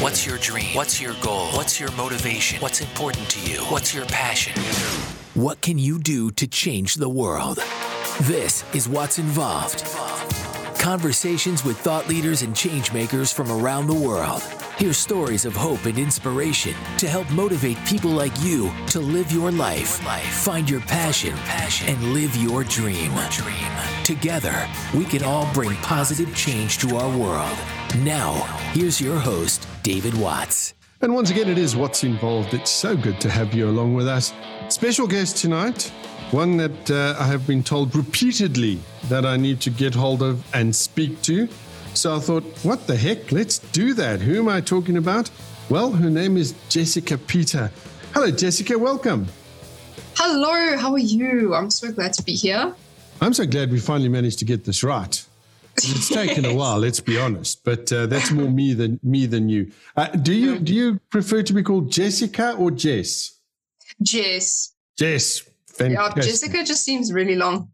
What's your dream? What's your goal? What's your motivation? What's important to you? What's your passion? What can you do to change the world? This is Watts Involved. Conversations with thought leaders and changemakers from around the world. Hear stories of hope and inspiration to help motivate people like you to live your life, find your passion, and live your dream. Together, we can all bring positive change to our world. Now, here's your host, David Watts. And once again, it is Watts Involved. It's so good to have you along with us. Special guest tonight, one that uh, I have been told repeatedly that I need to get hold of and speak to. So I thought, what the heck? Let's do that. Who am I talking about? Well, her name is Jessica Pita. Hello, Jessica. Welcome. Hello. How are you? I'm so glad to be here. I'm so glad we finally managed to get this right. It's taken a while, let's be honest, but uh, that's more me than me than you. Uh, do you do you prefer to be called Jessica or Jess? Jess. Jess. Fantastic. Yeah, Jessica just seems really long.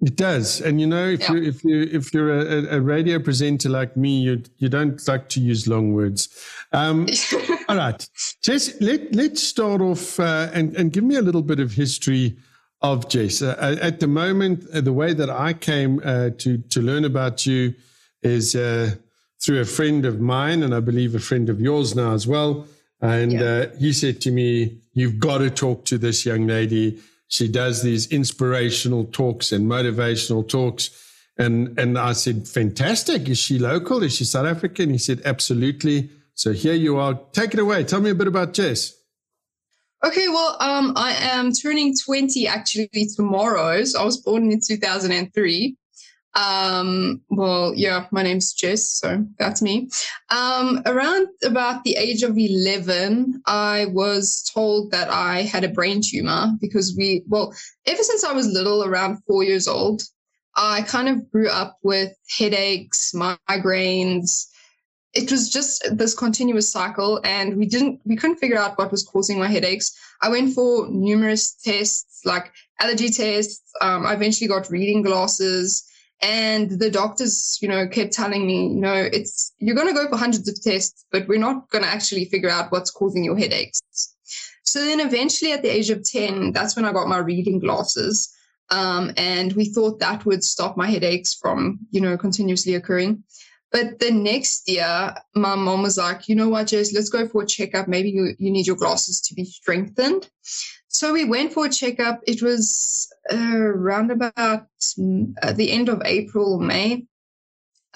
It does, and you know, if yeah. you if you if you're a, a, radio presenter like me, you you don't like to use long words. Um, all right, Jess, let let's start off uh, and and give me a little bit of history of Jess. Uh, uh at the moment, uh, the way that I came uh, to to learn about you is uh, through a friend of mine, and I believe a friend of yours now as well. And yeah. he said to me, "You've got to talk to this young lady." She does these inspirational talks and motivational talks. And, and I said, fantastic. Is she local? Is she South African? He said, absolutely. So here you are. Take it away. Tell me a bit about Jess. Okay, well, um, I am turning 20 actually tomorrow. So I was born in 2003. Um, well, yeah, my name's Jess, so that's me. Um, around about the age of 11, I was told that I had a brain tumor because we, well, ever since I was little, around four years old, I kind of grew up with headaches, migraines. It was just this continuous cycle, and we didn't, we couldn't figure out what was causing my headaches. I went for numerous tests, like allergy tests. Um, I eventually got reading glasses and the doctors, you know, kept telling me, you know, it's you're going to go for hundreds of tests, but we're not going to actually figure out what's causing your headaches. So then eventually at the age of 10, that's when I got my reading glasses. Um, and we thought that would stop my headaches from, you know, continuously occurring. But the next year, my mom was like, you know what, Jess, let's go for a checkup. Maybe you, you need your glasses to be strengthened. So we went for a checkup. It was uh, around about uh, the end of April, May.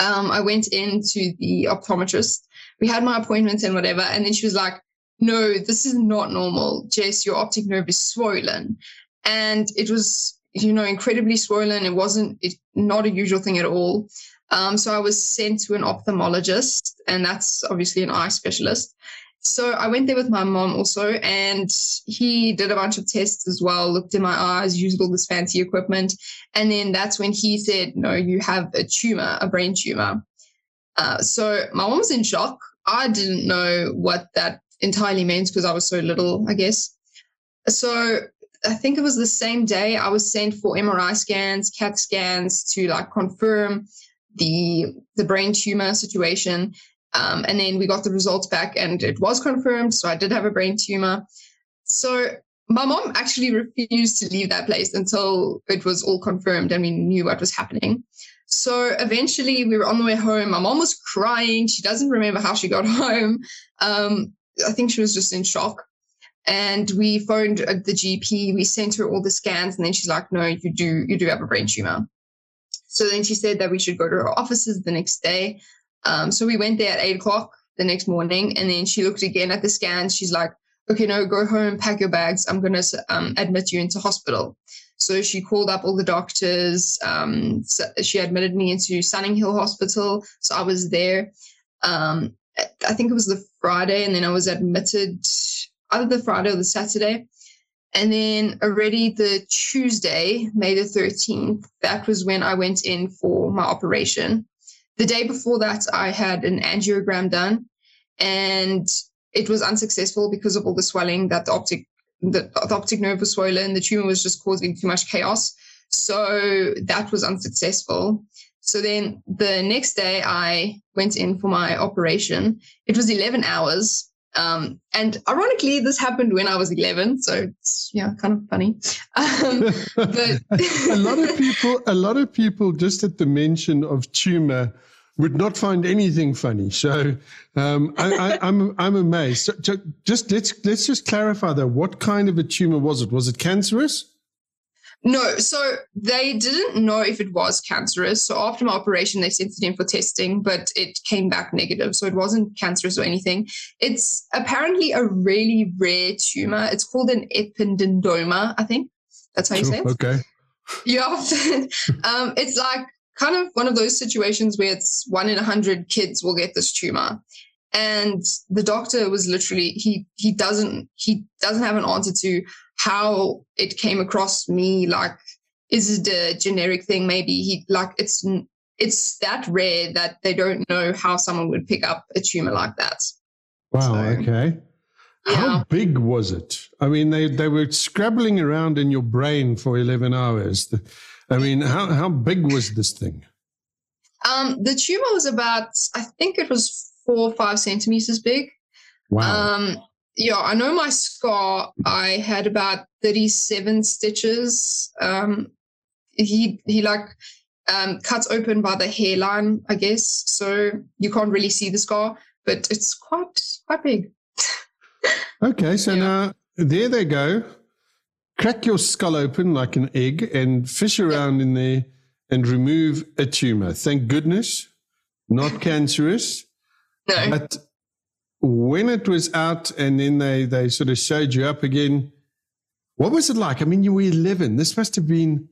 Um, I went into the optometrist. We had my appointments and whatever. And then she was like, no, this is not normal. Jess, your optic nerve is swollen. And it was, you know, incredibly swollen. It wasn't it, not a usual thing at all. Um, so I was sent to an ophthalmologist, and that's obviously an eye specialist. So I went there with my mom also, and he did a bunch of tests as well, looked in my eyes, used all this fancy equipment. And then that's when he said, No, you have a tumor, a brain tumor. Uh, so my mom was in shock. I didn't know what that entirely meant because I was so little, I guess. So I think it was the same day I was sent for MRI scans, CAT scans to like confirm the the brain tumor situation. Um, and then we got the results back and it was confirmed. So I did have a brain tumor. So my mom actually refused to leave that place until it was all confirmed and we knew what was happening. So eventually we were on the way home. My mom was crying. She doesn't remember how she got home. Um, I think she was just in shock. And we phoned the GP. We sent her all the scans, and then she's like, "No, you do, you do have a brain tumor." So then she said that we should go to her offices the next day. Um, so we went there at eight o'clock the next morning, and then she looked again at the scans. She's like, "Okay, no, go home, pack your bags. I'm gonna um, admit you into hospital." So she called up all the doctors. Um, so she admitted me into Sunninghill Hospital. So I was there. Um, I think it was the Friday, and then I was admitted either the Friday or the Saturday. And then already the Tuesday, May the 13th, that was when I went in for my operation. The day before that, I had an angiogram done and it was unsuccessful because of all the swelling that the optic the, the optic nerve was swollen. The tumor was just causing too much chaos. So that was unsuccessful. So then the next day I went in for my operation. It was 11 hours. Um, and ironically, this happened when I was 11. So it's, yeah, kind of funny. Um, but a lot of people, a lot of people just at the mention of tumor would not find anything funny. So um, I, am I'm, I'm amazed. So, just let's let's just clarify though. What kind of a tumor was it? Was it cancerous? No, so they didn't know if it was cancerous. So after my operation, they sent it in for testing, but it came back negative. So it wasn't cancerous or anything. It's apparently a really rare tumor. It's called an ependymoma, I think. That's how you say it. Okay. Yeah. um, it's like kind of one of those situations where it's one in a hundred kids will get this tumor and the doctor was literally he he doesn't he doesn't have an answer to how it came across me like is it a generic thing? Maybe he like it's it's that rare that they don't know how someone would pick up a tumor like that. Wow so, okay. Yeah. how big was it? I mean they they were scrabbling around in your brain for 11 hours. I mean how how big was this thing? Um the tumor was about i think it was four or five centimeters big. Wow. Um yeah, I know my scar. I had about thirty-seven stitches. Um, he he like um, cuts open by the hairline, I guess, so you can't really see the scar, but it's quite quite big. okay, so yeah. now there they go. Crack your skull open like an egg and fish around in there and remove a tumor. Thank goodness, not cancerous. No. But when it was out and then they, they sort of showed you up again, what was it like? I mean, you were 11. This must have been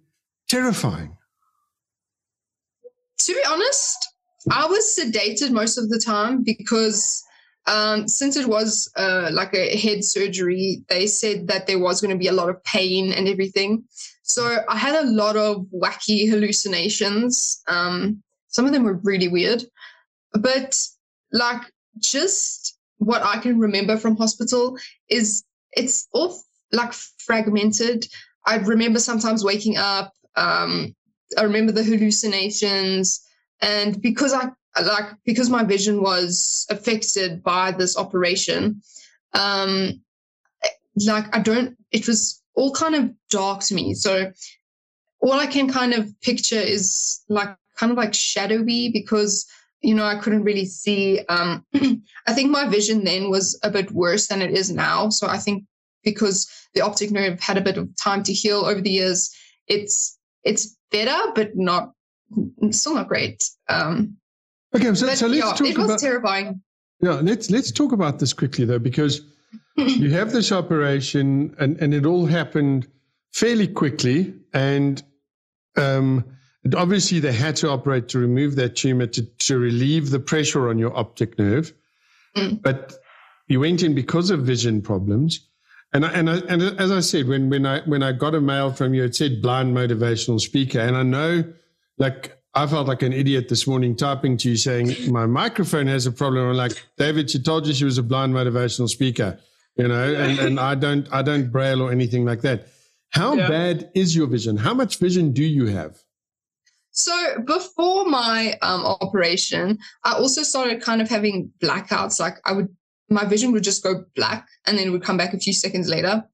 terrifying. To be honest, I was sedated most of the time because um, since it was uh, like a head surgery, they said that there was going to be a lot of pain and everything. So I had a lot of wacky hallucinations. Um, some of them were really weird, but like just what I can remember from hospital is it's all like fragmented. I remember sometimes waking up. Um, I remember the hallucinations, and because I like because my vision was affected by this operation, um, like I don't. It was all kind of dark to me. So all I can kind of picture is like kind of like shadowy because you know, I couldn't really see. Um, I think my vision then was a bit worse than it is now. So I think because the optic nerve had a bit of time to heal over the years, it's it's better, but not still not great. Um, okay, so, but, so let's yeah, talk it was about, terrifying. Yeah, let's let's talk about this quickly though, because you have this operation and and it all happened fairly quickly, and um, obviously, they had to operate to remove that tumor to, to relieve the pressure on your optic nerve. Mm. But you went in because of vision problems. And I, and I, and as I said, when when I when I got a mail from you, it said blind motivational speaker, and I know, like I felt like an idiot this morning typing to you saying my microphone has a problem. I'm like, David, she told you she was a blind motivational speaker, you know, and, and I don't I don't braille or anything like that. How yeah. bad is your vision? How much vision do you have? So before my um, operation, I also started kind of having blackouts. Like I would, my vision would just go black and then would come back a few seconds later.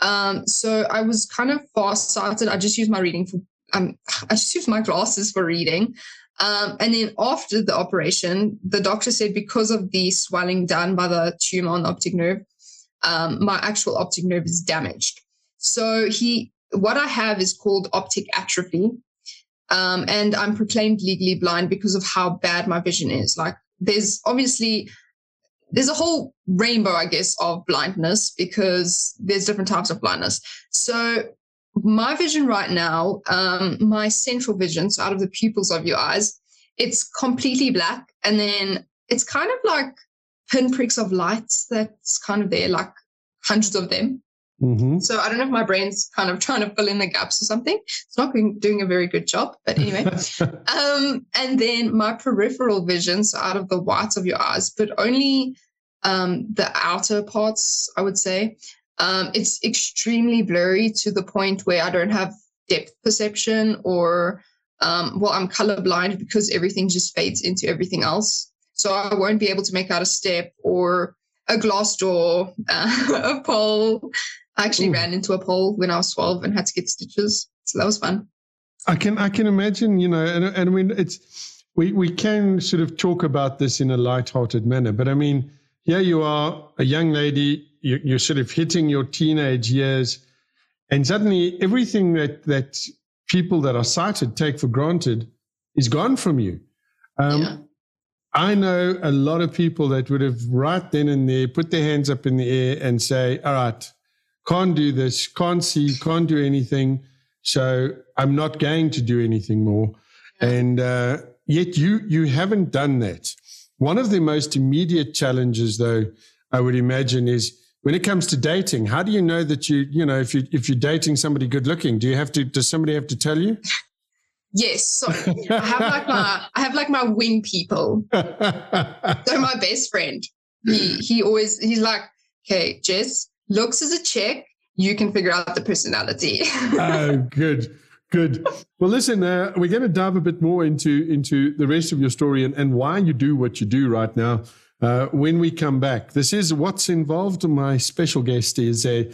Um, so I was kind of fast sighted. I just used my reading for, um, I just used my glasses for reading. Um, and then after the operation, the doctor said because of the swelling done by the tumor on the optic nerve, um, my actual optic nerve is damaged. So he, what I have is called optic atrophy. Um, and I'm proclaimed legally blind because of how bad my vision is. Like, there's obviously there's a whole rainbow, I guess, of blindness because there's different types of blindness. So my vision right now, um, my central vision, so out of the pupils of your eyes, it's completely black, and then it's kind of like pinpricks of lights that's kind of there, like hundreds of them. Mm-hmm. So I don't know if my brain's kind of trying to fill in the gaps or something. It's not doing a very good job, but anyway. um, and then my peripheral vision, so out of the whites of your eyes, but only um, the outer parts, I would say. Um, it's extremely blurry to the point where I don't have depth perception or um, well, I'm colorblind because everything just fades into everything else. So I won't be able to make out a step or a glass door, uh, a pole. I actually Ooh. ran into a pole when I was 12 and had to get stitches. So that was fun. I can I can imagine, you know, and, and I mean it's we we can sort of talk about this in a light-hearted manner, but I mean, here you are, a young lady, you, you're sort of hitting your teenage years, and suddenly everything that that people that are sighted take for granted is gone from you. Um, yeah. I know a lot of people that would have right then and there put their hands up in the air and say, "All right, can't do this, can't see, can't do anything, so I'm not going to do anything more." And uh, yet, you you haven't done that. One of the most immediate challenges, though, I would imagine, is when it comes to dating. How do you know that you you know if you if you're dating somebody good looking? Do you have to? Does somebody have to tell you? Yes. So I have like my I have like my wing people. so my best friend, he he always he's like, okay, Jess, looks as a check. You can figure out the personality. oh, good. Good. Well, listen, uh, we're going to dive a bit more into into the rest of your story and, and why you do what you do right now. Uh, when we come back, this is Watts Involved. My special guest is uh,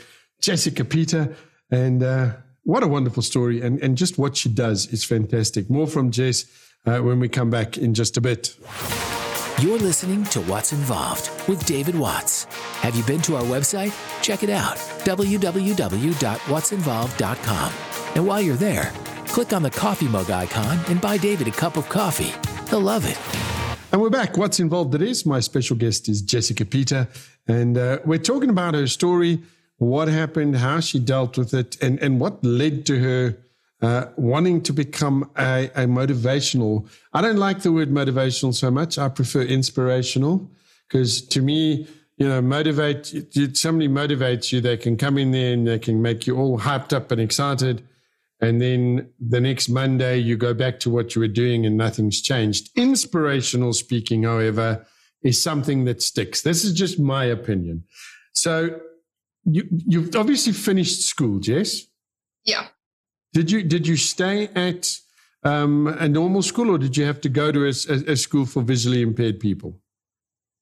Jessica Pita, and uh, what a wonderful story. And, and just what she does is fantastic. More from Jess uh, when we come back in just a bit. You're listening to Watts Involved with David Watts. Have you been to our website? Check it out www.wattsinvolved.com. And while you're there, click on the coffee mug icon and buy David a cup of coffee. He'll love it. And we're back. Watts Involved it is. My special guest is Jessica Pita. And uh, we're talking about her story what happened, how she dealt with it, and, and what led to her uh, wanting to become a, a, motivational. I don't like the word motivational so much. I prefer inspirational because to me, you know, motivate, somebody motivates you, they can come in there and they can make you all hyped up and excited. And then the next Monday, you go back to what you were doing and nothing's changed. Inspirational speaking, however, is something that sticks. This is just my opinion. So you you've obviously finished school, Jess. Yeah. Did you did you stay at um, a normal school, or did you have to go to a, a, a school for visually impaired people?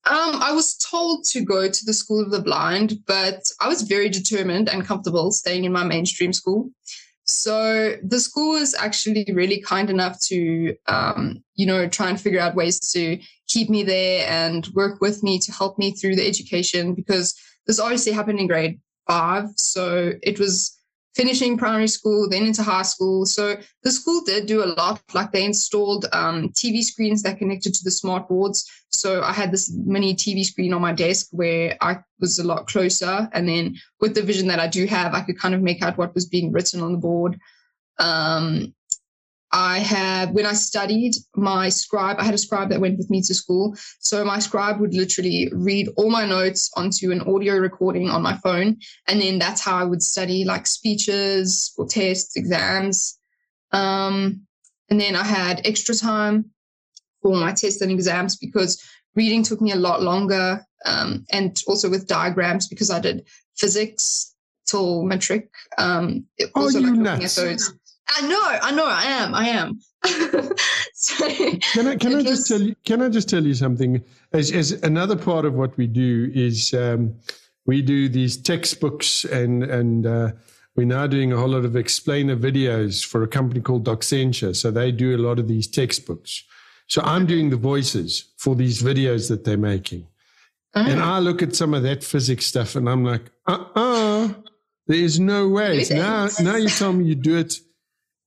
Um, I was told to go to the School of the Blind, but I was very determined and comfortable staying in my mainstream school. So the school was actually really kind enough to, um, you know, try and figure out ways to keep me there and work with me to help me through the education because this obviously happened in grade five. So it was finishing primary school, then into high school. So the school did do a lot. Like they installed um, TV screens that connected to the smart boards. So I had this mini TV screen on my desk where I was a lot closer. And then with the vision that I do have, I could kind of make out what was being written on the board. Um, I have, when I studied, my scribe, I had a scribe that went with me to school. So my scribe would literally read all my notes onto an audio recording on my phone. And then that's how I would study like speeches or tests, exams. Um, and then I had extra time for my tests and exams because reading took me a lot longer. Um, and also with diagrams because I did physics till matric. Um, oh, also you like nuts. at those. I know, I know, I am, I am. so, can I can I just tell you can I just tell you something? As as another part of what we do is um, we do these textbooks and and uh, we're now doing a whole lot of explainer videos for a company called Doccentia. So they do a lot of these textbooks. So I'm doing the voices for these videos that they're making. Oh. And I look at some of that physics stuff and I'm like, uh uh there is no way. Now, now you tell me you do it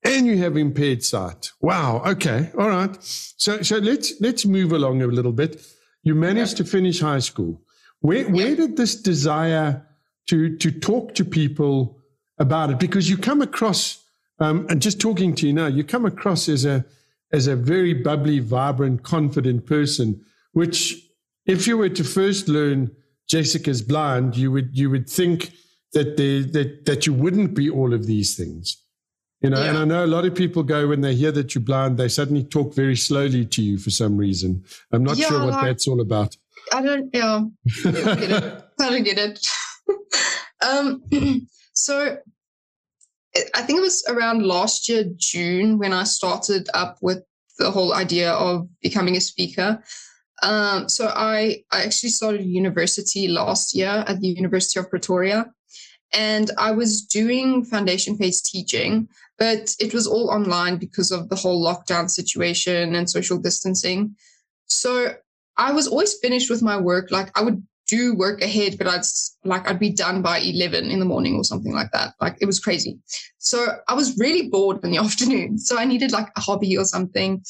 and you have impaired sight. Wow. Okay. All right. So, so let's, let's move along a little bit. You managed to finish high school. Where, where did this desire to, to talk to people about it? Because you come across, um, and just talking to you now, you come across as a, as a very bubbly, vibrant, confident person, which if you were to first learn Jessica's blind, you would, you would think that, there, that, that you wouldn't be all of these things. You know, yeah. and I know a lot of people go when they hear that you're blind, they suddenly talk very slowly to you for some reason. I'm not yeah, sure what like, that's all about. I don't, yeah, I don't get it. I don't get it. um, so I think it was around last year, June, when I started up with the whole idea of becoming a speaker. Um, so I, I actually started university last year at the University of Pretoria. And I was doing foundation phase teaching, but it was all online because of the whole lockdown situation and social distancing. So I was always finished with my work. Like I would do work ahead, but I'd like I'd be done by 11 in the morning or something like that. Like it was crazy. So I was really bored in the afternoon. So I needed like a hobby or something.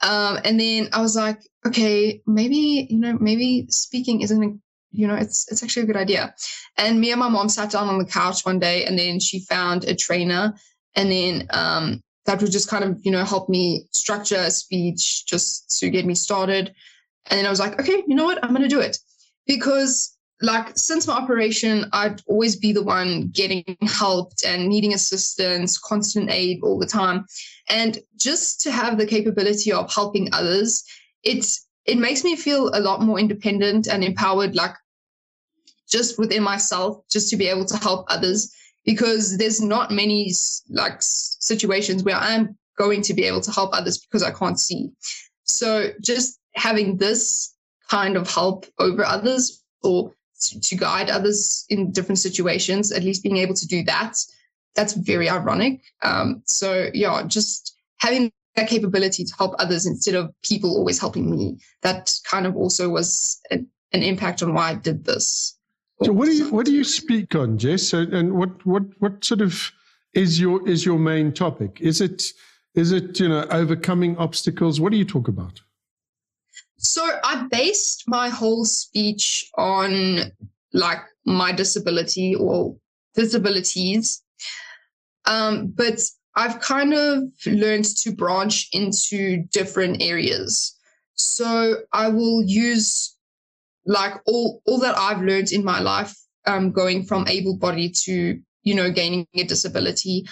Um, and then I was like, okay, maybe, you know, maybe speaking isn't you know, it's it's actually a good idea. And me and my mom sat down on the couch one day and then she found a trainer and then um, that would just kind of, you know, help me structure a speech just to get me started. And then I was like, okay, you know what? I'm going to do it because like since my operation i'd always be the one getting helped and needing assistance constant aid all the time and just to have the capability of helping others it's it makes me feel a lot more independent and empowered like just within myself just to be able to help others because there's not many like situations where i'm going to be able to help others because i can't see so just having this kind of help over others or to guide others in different situations, at least being able to do that, that's very ironic. Um, so, yeah, just having that capability to help others instead of people always helping me, that kind of also was an, an impact on why I did this. So, what do you what do you speak on, Jess? And what what what sort of is your is your main topic? Is it is it you know overcoming obstacles? What do you talk about? So I based my whole speech on like my disability or disabilities. Um, but I've kind of learned to branch into different areas. So I will use like all all that I've learned in my life, um, going from able bodied to you know gaining a disability.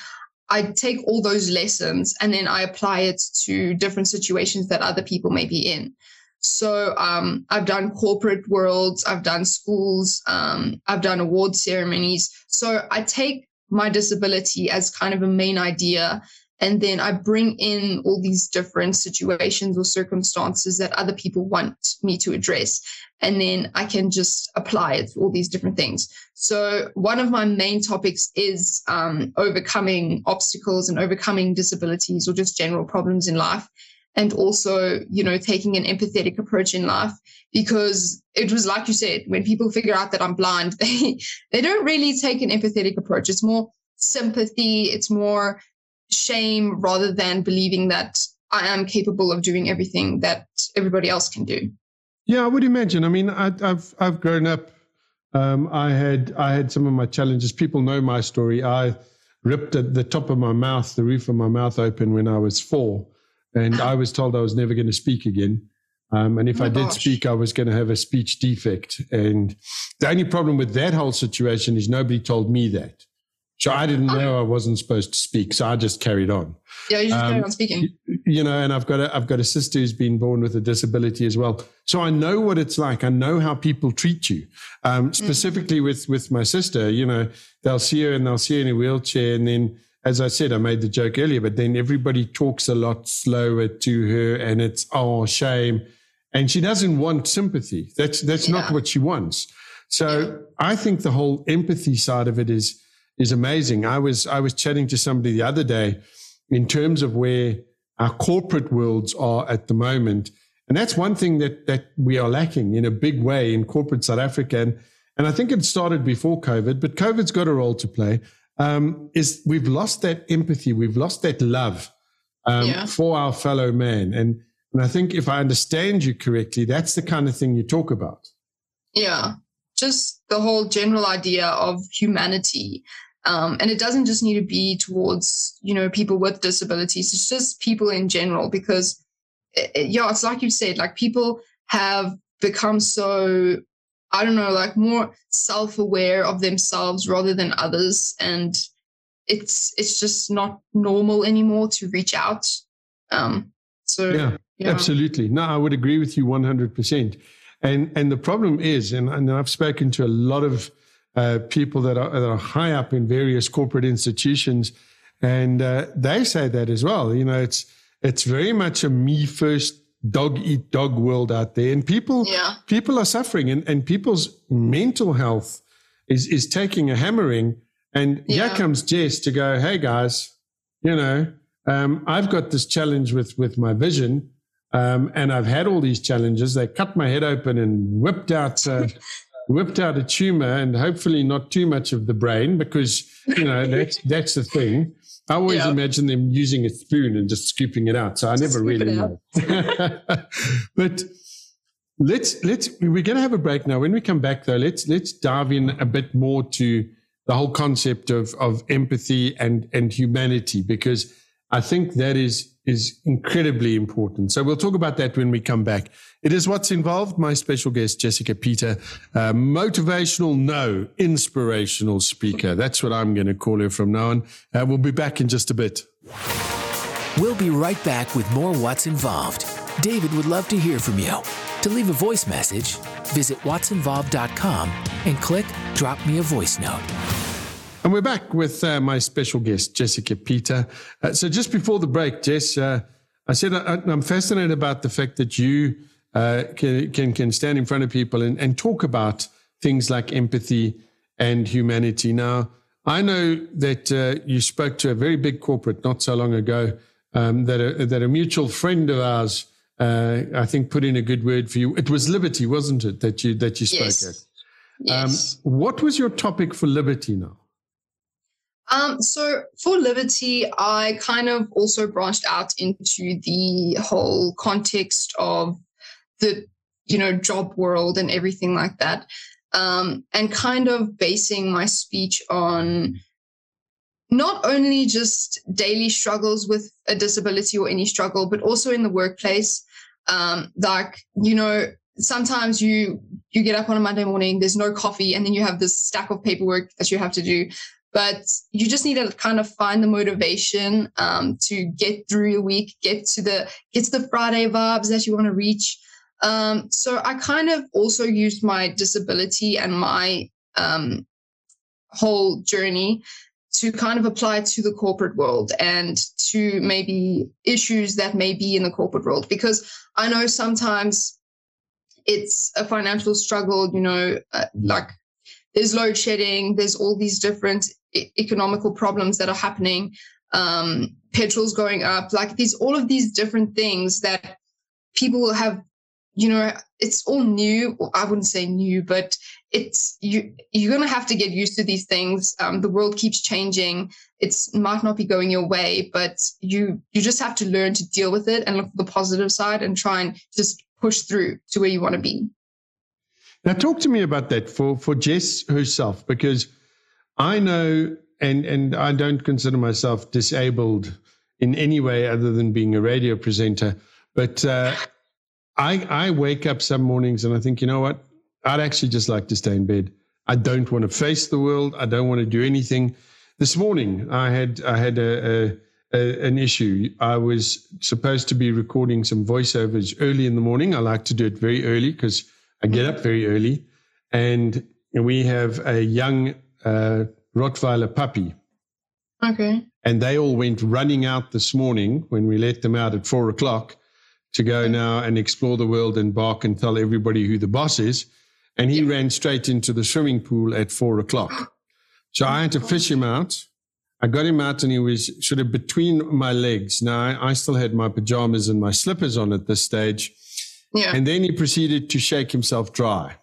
I take all those lessons and then I apply it to different situations that other people may be in. So um, I've done corporate worlds, I've done schools, um, I've done award ceremonies. So I take my disability as kind of a main idea. And then I bring in all these different situations or circumstances that other people want me to address. And then I can just apply it to all these different things. So, one of my main topics is um, overcoming obstacles and overcoming disabilities or just general problems in life and also you know taking an empathetic approach in life because it was like you said when people figure out that i'm blind they they don't really take an empathetic approach it's more sympathy it's more shame rather than believing that i am capable of doing everything that everybody else can do yeah i would imagine i mean I, have i've grown up um, i had i had some of my challenges people know my story i ripped at the top of my mouth the roof of my mouth open when i was four and I was told I was never going to speak again. Um, and if oh I did gosh. speak, I was going to have a speech defect. And the only problem with that whole situation is nobody told me that. So I didn't know I wasn't supposed to speak. So I just carried on. Yeah, you just um, carried on speaking. You know, and I've got a, I've got a sister who's been born with a disability as well. So I know what it's like. I know how people treat you. Um, mm. specifically mm. with with my sister, you know, they'll see her and they'll see her in a wheelchair, and then as I said, I made the joke earlier, but then everybody talks a lot slower to her and it's, oh, shame. And she doesn't want sympathy. That's, that's yeah. not what she wants. So yeah. I think the whole empathy side of it is, is amazing. I was, I was chatting to somebody the other day in terms of where our corporate worlds are at the moment. And that's one thing that, that we are lacking in a big way in corporate South Africa. And, and I think it started before COVID, but COVID's got a role to play um, is we've lost that empathy, we've lost that love um, yeah. for our fellow man. And, and I think if I understand you correctly, that's the kind of thing you talk about. Yeah, just the whole general idea of humanity. Um, and it doesn't just need to be towards, you know, people with disabilities. It's just people in general, because, it, it, yeah, it's like you said, like people have become so I don't know, like more self-aware of themselves rather than others, and it's it's just not normal anymore to reach out. Um, so yeah, yeah, absolutely. No, I would agree with you one hundred percent. And and the problem is, and, and I've spoken to a lot of uh, people that are that are high up in various corporate institutions, and uh, they say that as well. You know, it's it's very much a me first dog eat dog world out there and people yeah. people are suffering and, and people's mental health is is taking a hammering and yeah. here comes jess to go hey guys you know um, i've got this challenge with with my vision um, and i've had all these challenges they cut my head open and whipped out uh, whipped out a tumor and hopefully not too much of the brain because you know that's that's the thing I always yeah. imagine them using a spoon and just scooping it out. So I just never really know. but let's let's we're going to have a break now. When we come back, though, let's let's dive in a bit more to the whole concept of of empathy and and humanity because I think that is is incredibly important. So we'll talk about that when we come back. It is Watts Involved. My special guest, Jessica Pita, motivational, no, inspirational speaker. That's what I'm going to call her from now on. Uh, we'll be back in just a bit. We'll be right back with more Watts Involved. David would love to hear from you. To leave a voice message, visit wattsinvolved.com and click Drop Me a Voice Note. And we're back with uh, my special guest, Jessica Pita. Uh, so just before the break, Jess, uh, I said I, am fascinated about the fact that you uh, can, can, can stand in front of people and, and talk about things like empathy and humanity. Now, I know that uh, you spoke to a very big corporate not so long ago um, that a, that a mutual friend of ours, uh, I think, put in a good word for you. It was liberty, wasn't it, that you that you spoke yes. at? Yes. Um, what was your topic for liberty now? Um, so for Liberty, I kind of also branched out into the whole context of the, you know, job world and everything like that. Um, and kind of basing my speech on not only just daily struggles with a disability or any struggle, but also in the workplace. Um, like, you know, sometimes you you get up on a Monday morning, there's no coffee, and then you have this stack of paperwork that you have to do but you just need to kind of find the motivation um, to get through your week get to the get to the friday vibes that you want to reach. Um, so i kind of also used my disability and my um, whole journey to kind of apply to the corporate world and to maybe issues that may be in the corporate world because i know sometimes it's a financial struggle you know uh, like there's load shedding there's all these different economical problems that are happening, um, petrol's going up, like these all of these different things that people have, you know, it's all new. I wouldn't say new, but it's you you're gonna have to get used to these things. Um, the world keeps changing. It's might not be going your way, but you you just have to learn to deal with it and look for the positive side and try and just push through to where you want to be. Now, talk to me about that for for Jess herself, because I know, and and I don't consider myself disabled in any way other than being a radio presenter, but uh, I I wake up some mornings and I think, you know what, I'd actually just like to stay in bed. I don't want to face the world. I don't want to do anything. This morning, I had I had a, a, a an issue. I was supposed to be recording some voiceovers early in the morning. I like to do it very early because I get up very early, and we have a young uh, Rottweiler puppy. Okay. And they all went running out this morning when we let them out at four o'clock to go now and explore the world and bark and tell everybody who the boss is. And he ran straight into the swimming pool at four o'clock. So I had to fish him out. I got him out and he was sort of between my legs. Now I, I still had my pajamas and my slippers on at this stage. Yeah. And then he proceeded to shake himself dry.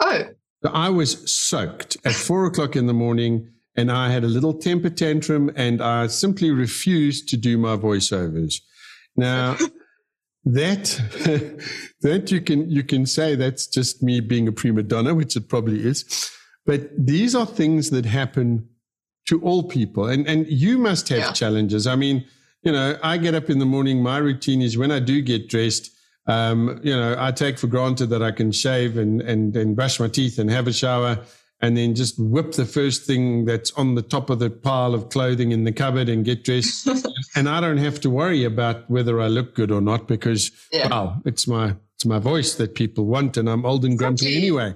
Oh. I was soaked at four o'clock in the morning and I had a little temper tantrum and I simply refused to do my voiceovers. Now, that that you can you can say that's just me being a prima donna, which it probably is. But these are things that happen to all people. And and you must have yeah. challenges. I mean, you know, I get up in the morning, my routine is when I do get dressed, um, you know, I take for granted that I can shave and, and, and brush my teeth and have a shower and then just whip the first thing that's on the top of the pile of clothing in the cupboard and get dressed. and I don't have to worry about whether I look good or not because, yeah. wow, it's my, it's my voice that people want and I'm old and grumpy anyway.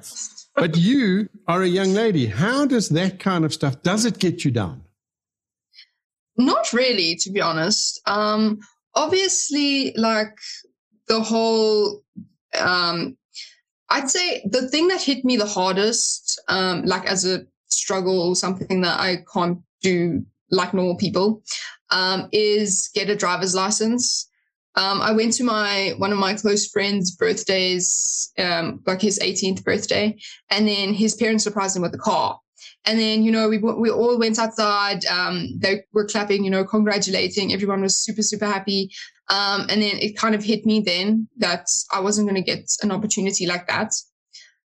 But you are a young lady. How does that kind of stuff, does it get you down? not really, to be honest. Um, obviously, like the whole, um, I'd say the thing that hit me the hardest, um, like as a struggle, something that I can't do like normal people, um, is get a driver's license. Um, I went to my one of my close friends' birthdays, um, like his 18th birthday, and then his parents surprised him with a car. And then, you know, we we all went outside. Um, they were clapping, you know, congratulating. Everyone was super, super happy. Um, and then it kind of hit me then that I wasn't going to get an opportunity like that.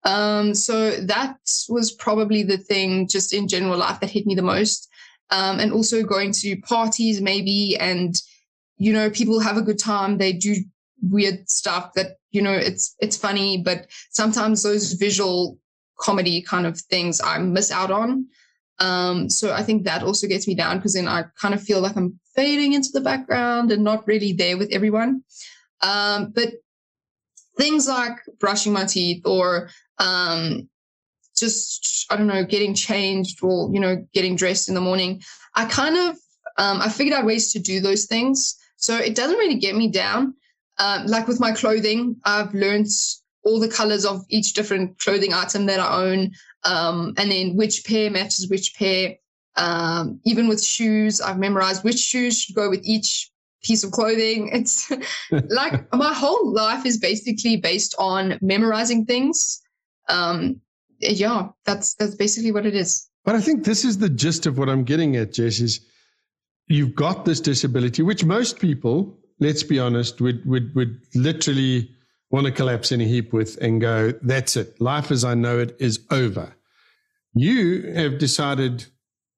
Um, so that was probably the thing, just in general life, that hit me the most. Um, and also going to parties, maybe, and you know, people have a good time. They do weird stuff that you know it's it's funny, but sometimes those visual comedy kind of things I miss out on. Um, so I think that also gets me down because then I kind of feel like I'm fading into the background and not really there with everyone. Um, but things like brushing my teeth or um, just I don't know, getting changed or you know, getting dressed in the morning. I kind of um, I figured out ways to do those things, so it doesn't really get me down. Um, like with my clothing, I've learned all the colors of each different clothing item that I own, um, and then which pair matches which pair. Um, even with shoes, I've memorized which shoes should go with each piece of clothing. It's like my whole life is basically based on memorizing things. Um, yeah, that's that's basically what it is. But I think this is the gist of what I'm getting at, Jess. Is you've got this disability, which most people, let's be honest, would would would literally want to collapse in a heap with and go, that's it. Life as I know it is over. You have decided,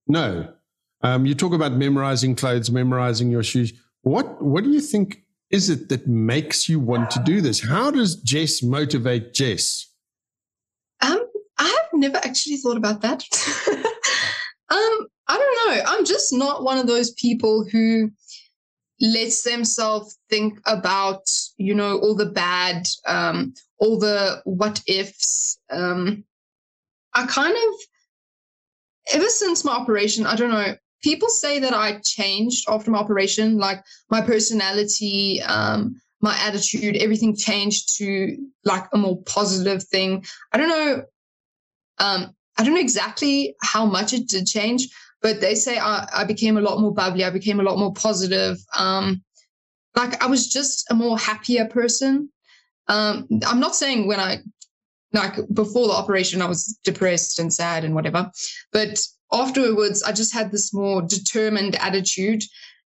no. Um, you talk about memorizing clothes, memorizing your shoes. What what do you think is it that makes you want to do this? How does Jess motivate Jess? Um, I have never actually thought about that. um, I don't know. I'm just not one of those people who lets themselves think about you know all the bad um all the what ifs um i kind of ever since my operation i don't know people say that i changed after my operation like my personality um my attitude everything changed to like a more positive thing i don't know um i don't know exactly how much it did change but they say I, I became a lot more bubbly. I became a lot more positive. Um, like I was just a more happier person. Um, I'm not saying when I like before the operation I was depressed and sad and whatever, but afterwards I just had this more determined attitude.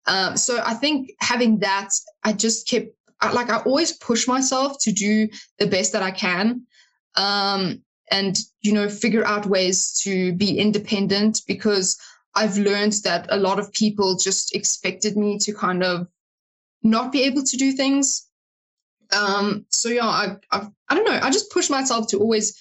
Um, so I think having that, I just kept like I always push myself to do the best that I can. Um, and you know figure out ways to be independent because I've learned that a lot of people just expected me to kind of not be able to do things. Um, so yeah, I, I, I don't know. I just push myself to always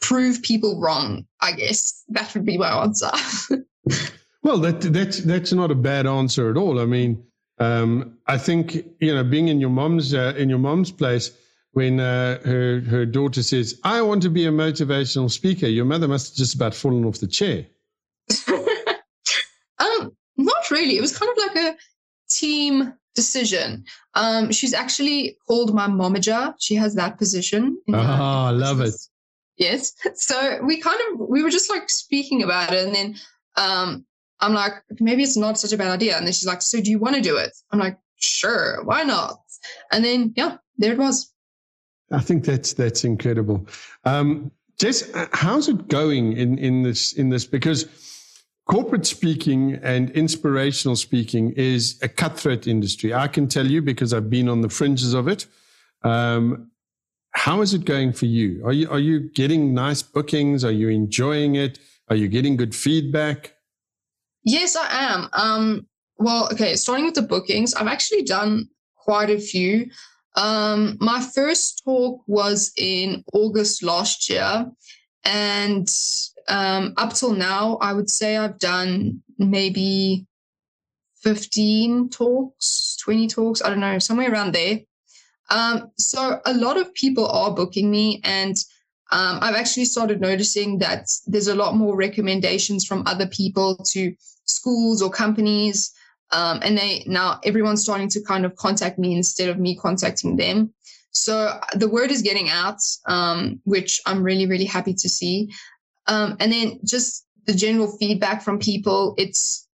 prove people wrong. I guess that would be my answer. well, that that's that's not a bad answer at all. I mean, um, I think you know, being in your mom's uh, in your mom's place when uh, her her daughter says, "I want to be a motivational speaker," your mother must have just about fallen off the chair. Um, not really. It was kind of like a team decision. Um, she's actually called my momager. She has that position. Oh, I love it. Yes. So we kind of we were just like speaking about it, and then um, I'm like, maybe it's not such a bad idea. And then she's like, so do you want to do it? I'm like, sure, why not? And then yeah, there it was. I think that's that's incredible. Um, Jess, how's it going in in this in this because corporate speaking and inspirational speaking is a cutthroat industry. I can tell you because I've been on the fringes of it. Um, how is it going for you? Are you are you getting nice bookings? Are you enjoying it? Are you getting good feedback? Yes, I am. Um, well, okay, starting with the bookings, I've actually done quite a few. Um, my first talk was in August last year, and um, up till now, I would say I've done maybe 15 talks, 20 talks, I don't know, somewhere around there. Um, so a lot of people are booking me, and um, I've actually started noticing that there's a lot more recommendations from other people to schools or companies. Um, and they now everyone's starting to kind of contact me instead of me contacting them. So the word is getting out, um, which I'm really, really happy to see. Um, and then just the general feedback from people. It's,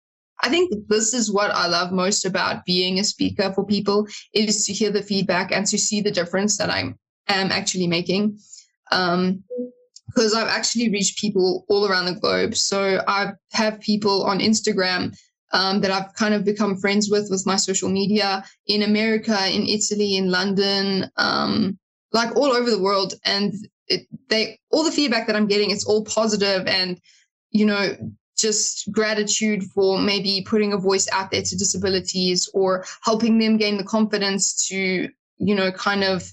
I think this is what I love most about being a speaker for people is to hear the feedback and to see the difference that I am actually making. Um, because I've actually reached people all around the globe. So I have people on Instagram um, that I've kind of become friends with with my social media in America, in Italy, in London, um, like all over the world. And it, they all the feedback that I'm getting, it's all positive and you know just gratitude for maybe putting a voice out there to disabilities or helping them gain the confidence to you know kind of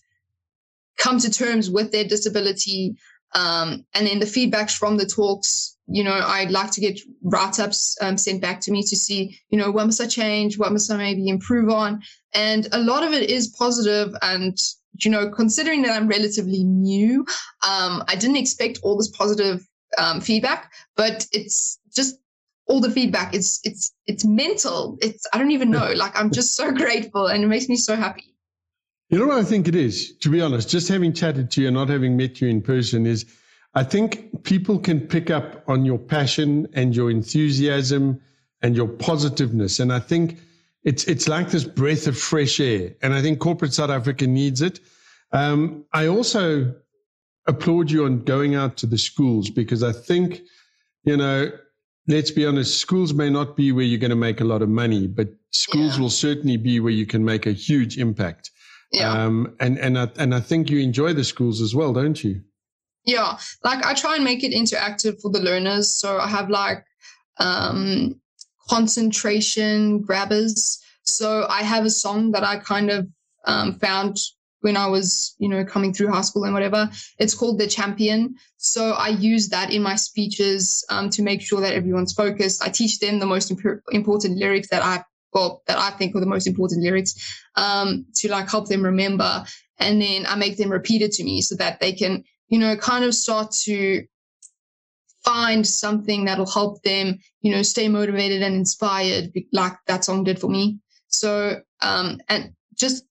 come to terms with their disability um, and then the feedbacks from the talks, you know, I'd like to get write ups um, sent back to me to see, you know, what must I change? What must I maybe improve on? And a lot of it is positive and, you know, considering that I'm relatively new, um, I didn't expect all this positive um, feedback, but it's just all the feedback. It's it's it's mental. It's I don't even know. Like I'm just so grateful, and it makes me so happy. You know what I think it is, to be honest, just having chatted to you and not having met you in person is I think people can pick up on your passion and your enthusiasm and your positiveness. And I think it's it's like this breath of fresh air. And I think corporate South Africa needs it. Um, I also applaud you on going out to the schools because I think, you know, let's be honest, schools may not be where you're going to make a lot of money, but schools yeah. will certainly be where you can make a huge impact. Yeah. Um, and and I, and I think you enjoy the schools as well, don't you? Yeah, like I try and make it interactive for the learners. So I have like um, concentration grabbers. So I have a song that I kind of um, found when I was, you know, coming through high school and whatever. It's called The Champion. So I use that in my speeches um, to make sure that everyone's focused. I teach them the most imp- important lyrics that I well, that I think are the most important lyrics um, to like help them remember. And then I make them repeat it to me so that they can, you know, kind of start to find something that'll help them, you know, stay motivated and inspired, like that song did for me. So, um, and just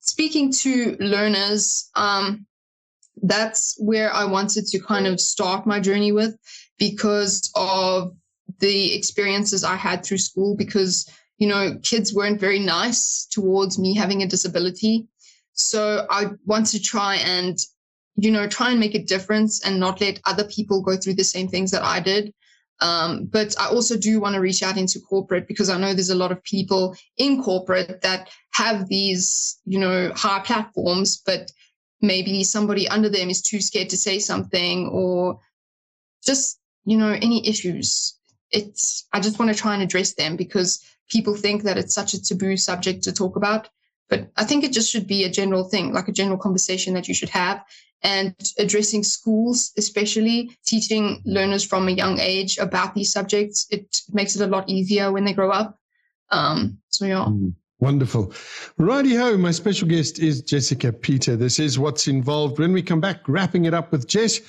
speaking to learners, um, that's where I wanted to kind of start my journey with because of the experiences I had through school because, you know, kids weren't very nice towards me having a disability. So I want to try and, you know, try and make a difference and not let other people go through the same things that I did. Um, but I also do want to reach out into corporate because I know there's a lot of people in corporate that have these, you know, high platforms, but maybe somebody under them is too scared to say something or just, you know, any issues it's I just want to try and address them because people think that it's such a taboo subject to talk about. But I think it just should be a general thing, like a general conversation that you should have. And addressing schools, especially teaching learners from a young age about these subjects, it makes it a lot easier when they grow up. Um, so, yeah. Mm, wonderful. Righty ho, my special guest is Jessica Pita. This is Watts Involved. When we come back, wrapping it up with Jess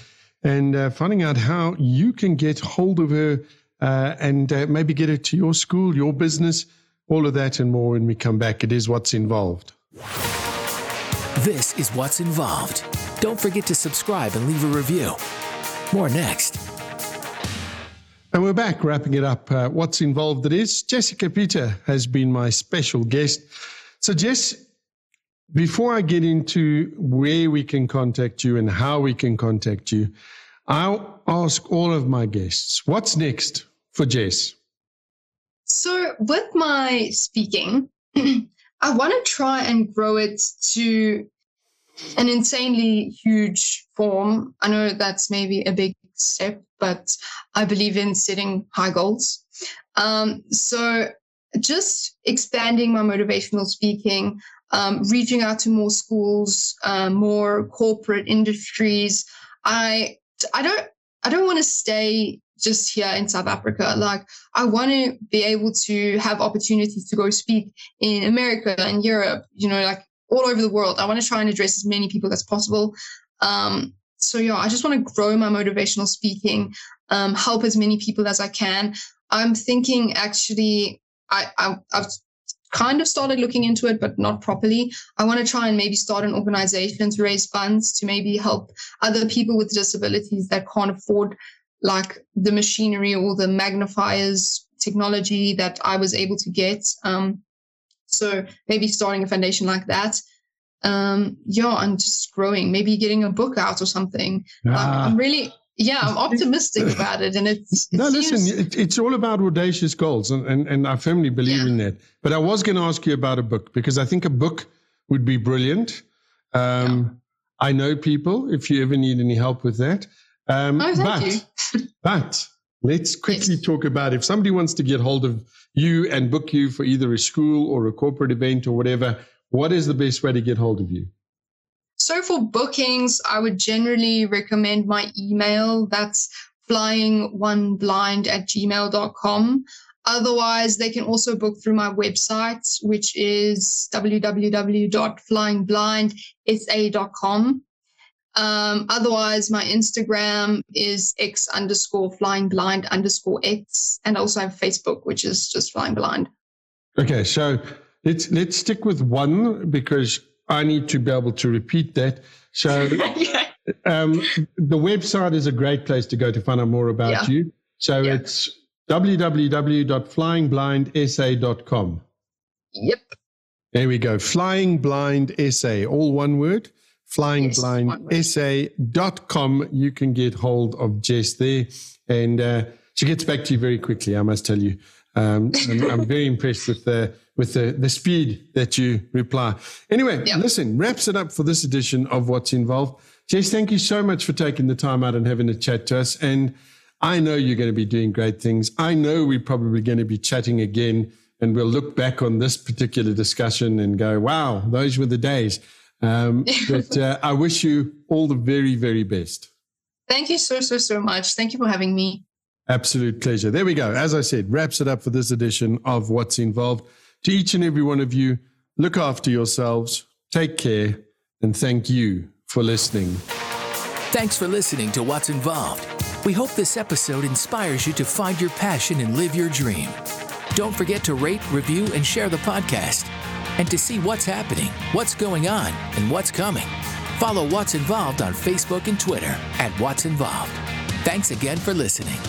and uh, finding out how you can get hold of her uh, and uh, maybe get it to your school, your business, all of that and more when we come back. It is Watts Involved. This is Watts Involved. Don't forget to subscribe and leave a review. More next. And we're back wrapping it up. Uh, Watts Involved it is Jessica Pita has been my special guest. So, Jess, before I get into where we can contact you and how we can contact you, I'll ask all of my guests what's next for Jess? So, with my speaking, I want to try and grow it to an insanely huge form. I know that's maybe a big step, but I believe in setting high goals. Um, so, just expanding my motivational speaking, um, reaching out to more schools, uh, more corporate industries. I I don't I don't want to stay just here in South Africa. Like I want to be able to have opportunities to go speak in America and Europe, you know, like all over the world. I want to try and address as many people as possible. Um, so yeah, I just want to grow my motivational speaking, um, help as many people as I can. I'm thinking actually I, I I've kind of started looking into it, but not properly. I want to try and maybe start an organization to raise funds to maybe help other people with disabilities that can't afford like the machinery or the magnifiers technology that I was able to get. Um, so maybe starting a foundation like that. Um, yeah, and just growing, maybe getting a book out or something. Ah. I'm really, yeah, I'm optimistic about it. And it's, it no, seems... listen, it, it's all about audacious goals, and, and, and I firmly believe yeah. in that. But I was going to ask you about a book because I think a book would be brilliant. Um, yeah. I know people if you ever need any help with that. Um, oh, thank but, you. but let's quickly yes. talk about if somebody wants to get hold of you and book you for either a school or a corporate event or whatever, what is the best way to get hold of you? So for bookings, I would generally recommend my email. That's flyingoneblind at gmail.com. Otherwise, they can also book through my website, which is www.flyingblindsA.com. Um, otherwise, my Instagram is x underscore flying blind underscore x, and also have Facebook, which is just flying blind. Okay, so let's let's stick with one because I need to be able to repeat that. So yeah. um, the website is a great place to go to find out more about yeah. you. So yeah. it's www.flyingblindsA.com. Yep. There we go. Flying Blind SA, all one word. Flyingblindsa.com. You can get hold of Jess there. And uh, she gets back to you very quickly, I must tell you. Um, I'm, I'm, very impressed with the with the, the speed that you reply. Anyway, yeah. listen, wraps it up for this edition of Watts Involved. Jess, thank you so much for taking the time out and having a chat to us. And I know you're going to be doing great things. I know we're probably going to be chatting again and we'll look back on this particular discussion and go, wow, those were the days. Um, but uh, I wish you all the very, very best. Thank you so, so, so much. Thank you for having me. Absolute pleasure. There we go. As I said, wraps it up for this edition of Watts Involved. To each and every one of you, look after yourselves, take care, and thank you for listening. Thanks for listening to Watts Involved. We hope this episode inspires you to find your passion and live your dream. Don't forget to rate, review, and share the podcast. And to see what's happening, what's going on, and what's coming, follow Watts Involved on Facebook and Twitter at Watts Involved. Thanks again for listening.